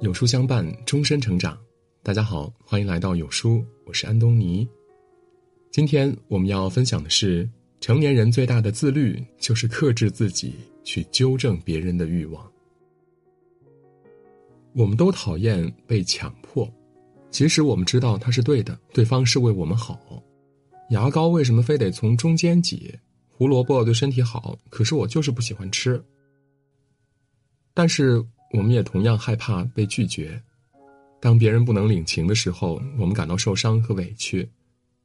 有书相伴，终身成长。大家好，欢迎来到有书，我是安东尼。今天我们要分享的是，成年人最大的自律就是克制自己去纠正别人的欲望。我们都讨厌被强迫，即使我们知道他是对的，对方是为我们好。牙膏为什么非得从中间挤？胡萝卜对身体好，可是我就是不喜欢吃。但是。我们也同样害怕被拒绝，当别人不能领情的时候，我们感到受伤和委屈。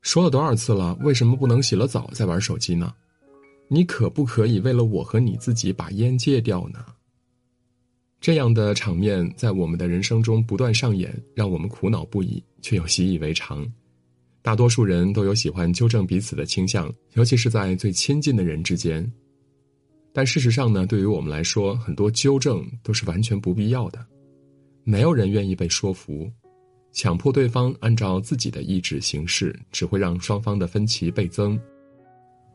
说了多少次了，为什么不能洗了澡再玩手机呢？你可不可以为了我和你自己把烟戒掉呢？这样的场面在我们的人生中不断上演，让我们苦恼不已，却又习以为常。大多数人都有喜欢纠正彼此的倾向，尤其是在最亲近的人之间。但事实上呢，对于我们来说，很多纠正都是完全不必要的。没有人愿意被说服，强迫对方按照自己的意志行事，只会让双方的分歧倍增。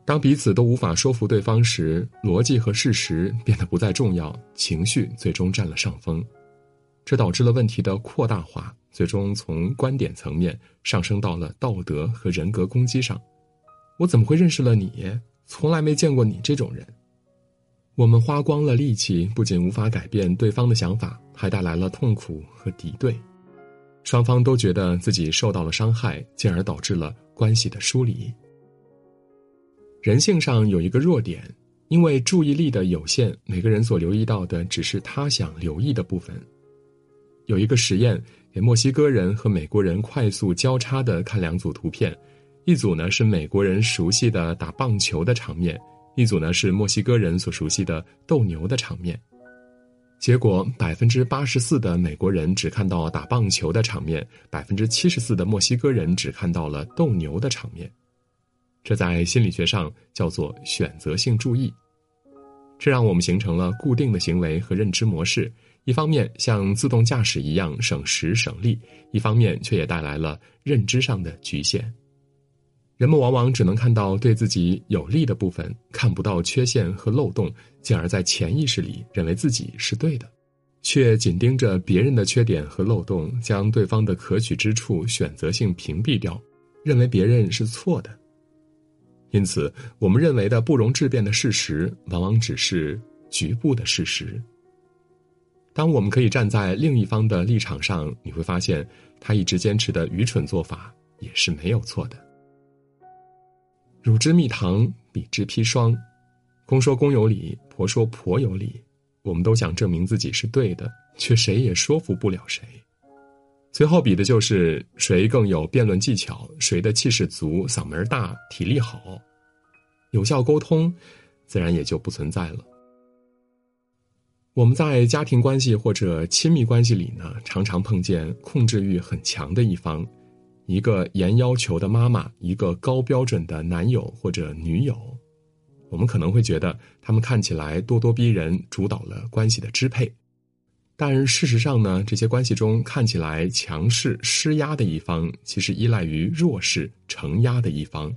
当彼此都无法说服对方时，逻辑和事实变得不再重要，情绪最终占了上风，这导致了问题的扩大化，最终从观点层面上升到了道德和人格攻击上。我怎么会认识了你？从来没见过你这种人。我们花光了力气，不仅无法改变对方的想法，还带来了痛苦和敌对，双方都觉得自己受到了伤害，进而导致了关系的疏离。人性上有一个弱点，因为注意力的有限，每个人所留意到的只是他想留意的部分。有一个实验，给墨西哥人和美国人快速交叉的看两组图片，一组呢是美国人熟悉的打棒球的场面。一组呢是墨西哥人所熟悉的斗牛的场面，结果百分之八十四的美国人只看到打棒球的场面，百分之七十四的墨西哥人只看到了斗牛的场面。这在心理学上叫做选择性注意，这让我们形成了固定的行为和认知模式。一方面像自动驾驶一样省时省力，一方面却也带来了认知上的局限。人们往往只能看到对自己有利的部分，看不到缺陷和漏洞，进而，在潜意识里认为自己是对的，却紧盯着别人的缺点和漏洞，将对方的可取之处选择性屏蔽掉，认为别人是错的。因此，我们认为的不容置辩的事实，往往只是局部的事实。当我们可以站在另一方的立场上，你会发现，他一直坚持的愚蠢做法也是没有错的。乳之蜜糖，彼之砒霜。公说公有理，婆说婆有理。我们都想证明自己是对的，却谁也说服不了谁。最后比的就是谁更有辩论技巧，谁的气势足、嗓门大、体力好。有效沟通，自然也就不存在了。我们在家庭关系或者亲密关系里呢，常常碰见控制欲很强的一方。一个严要求的妈妈，一个高标准的男友或者女友，我们可能会觉得他们看起来咄咄逼人，主导了关系的支配。但事实上呢，这些关系中看起来强势施压的一方，其实依赖于弱势承压的一方。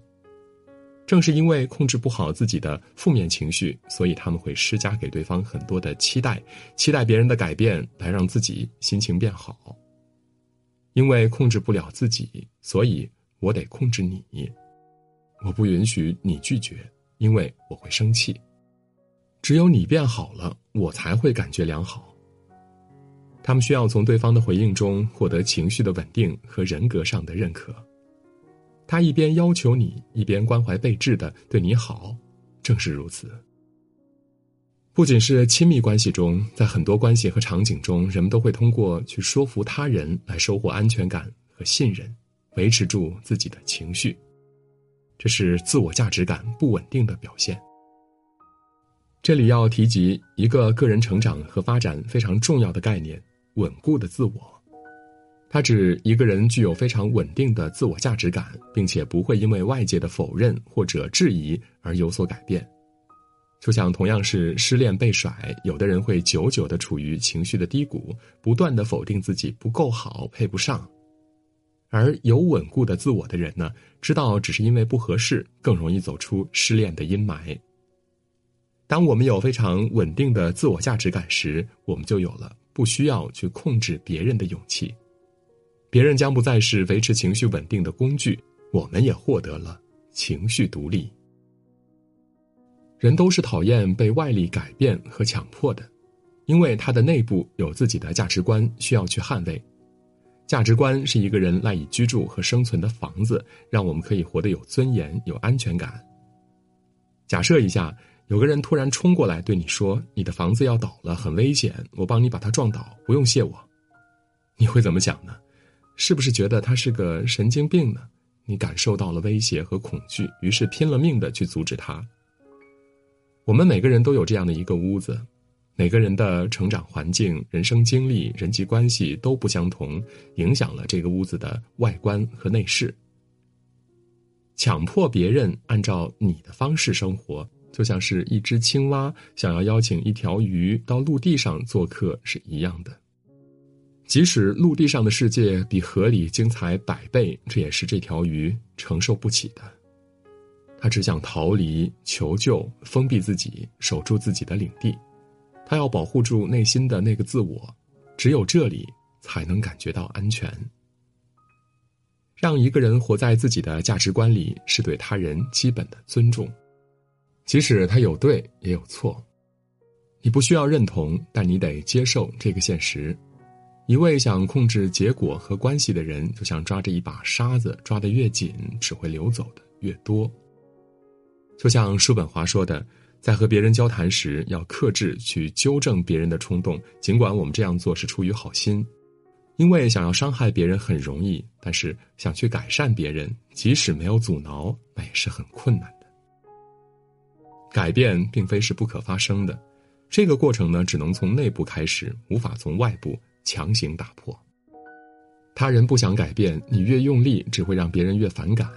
正是因为控制不好自己的负面情绪，所以他们会施加给对方很多的期待，期待别人的改变来让自己心情变好。因为控制不了自己，所以我得控制你。我不允许你拒绝，因为我会生气。只有你变好了，我才会感觉良好。他们需要从对方的回应中获得情绪的稳定和人格上的认可。他一边要求你，一边关怀备至的对你好，正是如此。不仅是亲密关系中，在很多关系和场景中，人们都会通过去说服他人来收获安全感和信任，维持住自己的情绪。这是自我价值感不稳定的表现。这里要提及一个个人成长和发展非常重要的概念——稳固的自我。它指一个人具有非常稳定的自我价值感，并且不会因为外界的否认或者质疑而有所改变。就像同样是失恋被甩，有的人会久久的处于情绪的低谷，不断的否定自己不够好，配不上；而有稳固的自我的人呢，知道只是因为不合适，更容易走出失恋的阴霾。当我们有非常稳定的自我价值感时，我们就有了不需要去控制别人的勇气。别人将不再是维持情绪稳定的工具，我们也获得了情绪独立。人都是讨厌被外力改变和强迫的，因为他的内部有自己的价值观需要去捍卫。价值观是一个人赖以居住和生存的房子，让我们可以活得有尊严、有安全感。假设一下，有个人突然冲过来对你说：“你的房子要倒了，很危险，我帮你把它撞倒，不用谢我。”你会怎么想呢？是不是觉得他是个神经病呢？你感受到了威胁和恐惧，于是拼了命的去阻止他。我们每个人都有这样的一个屋子。每个人的成长环境、人生经历、人际关系都不相同，影响了这个屋子的外观和内饰。强迫别人按照你的方式生活，就像是一只青蛙想要邀请一条鱼到陆地上做客是一样的。即使陆地上的世界比河里精彩百倍，这也是这条鱼承受不起的。他只想逃离、求救、封闭自己，守住自己的领地。他要保护住内心的那个自我，只有这里才能感觉到安全。让一个人活在自己的价值观里，是对他人基本的尊重，即使他有对也有错，你不需要认同，但你得接受这个现实。一味想控制结果和关系的人，就像抓着一把沙子，抓得越紧，只会流走的越多。就像叔本华说的。在和别人交谈时，要克制去纠正别人的冲动，尽管我们这样做是出于好心，因为想要伤害别人很容易，但是想去改善别人，即使没有阻挠，那也是很困难的。改变并非是不可发生的，这个过程呢，只能从内部开始，无法从外部强行打破。他人不想改变，你越用力，只会让别人越反感，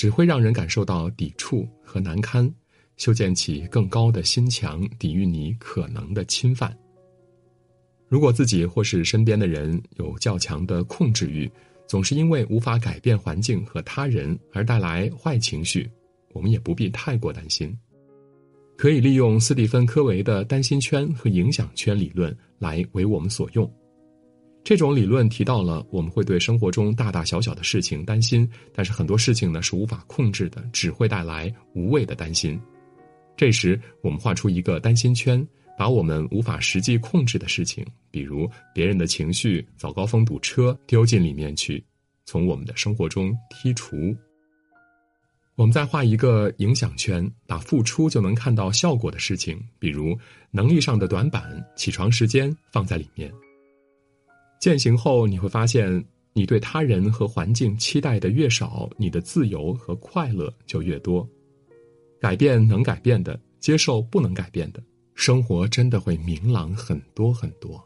只会让人感受到抵触和难堪。修建起更高的心墙，抵御你可能的侵犯。如果自己或是身边的人有较强的控制欲，总是因为无法改变环境和他人而带来坏情绪，我们也不必太过担心。可以利用斯蒂芬·科维的担心圈和影响圈理论来为我们所用。这种理论提到了我们会对生活中大大小小的事情担心，但是很多事情呢是无法控制的，只会带来无谓的担心。这时，我们画出一个担心圈，把我们无法实际控制的事情，比如别人的情绪、早高峰堵车，丢进里面去，从我们的生活中剔除。我们再画一个影响圈，把付出就能看到效果的事情，比如能力上的短板、起床时间放在里面。践行后，你会发现，你对他人和环境期待的越少，你的自由和快乐就越多。改变能改变的，接受不能改变的，生活真的会明朗很多很多。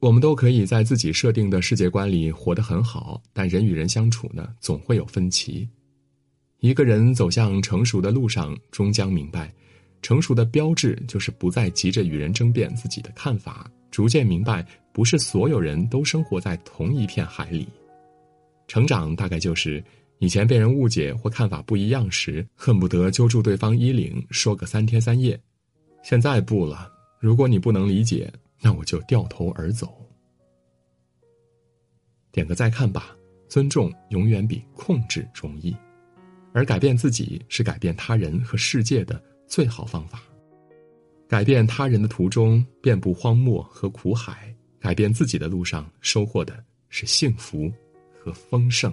我们都可以在自己设定的世界观里活得很好，但人与人相处呢，总会有分歧。一个人走向成熟的路上，终将明白，成熟的标志就是不再急着与人争辩自己的看法，逐渐明白，不是所有人都生活在同一片海里。成长大概就是。以前被人误解或看法不一样时，恨不得揪住对方衣领说个三天三夜；现在不了，如果你不能理解，那我就掉头而走。点个再看吧，尊重永远比控制容易，而改变自己是改变他人和世界的最好方法。改变他人的途中遍布荒漠和苦海，改变自己的路上收获的是幸福和丰盛。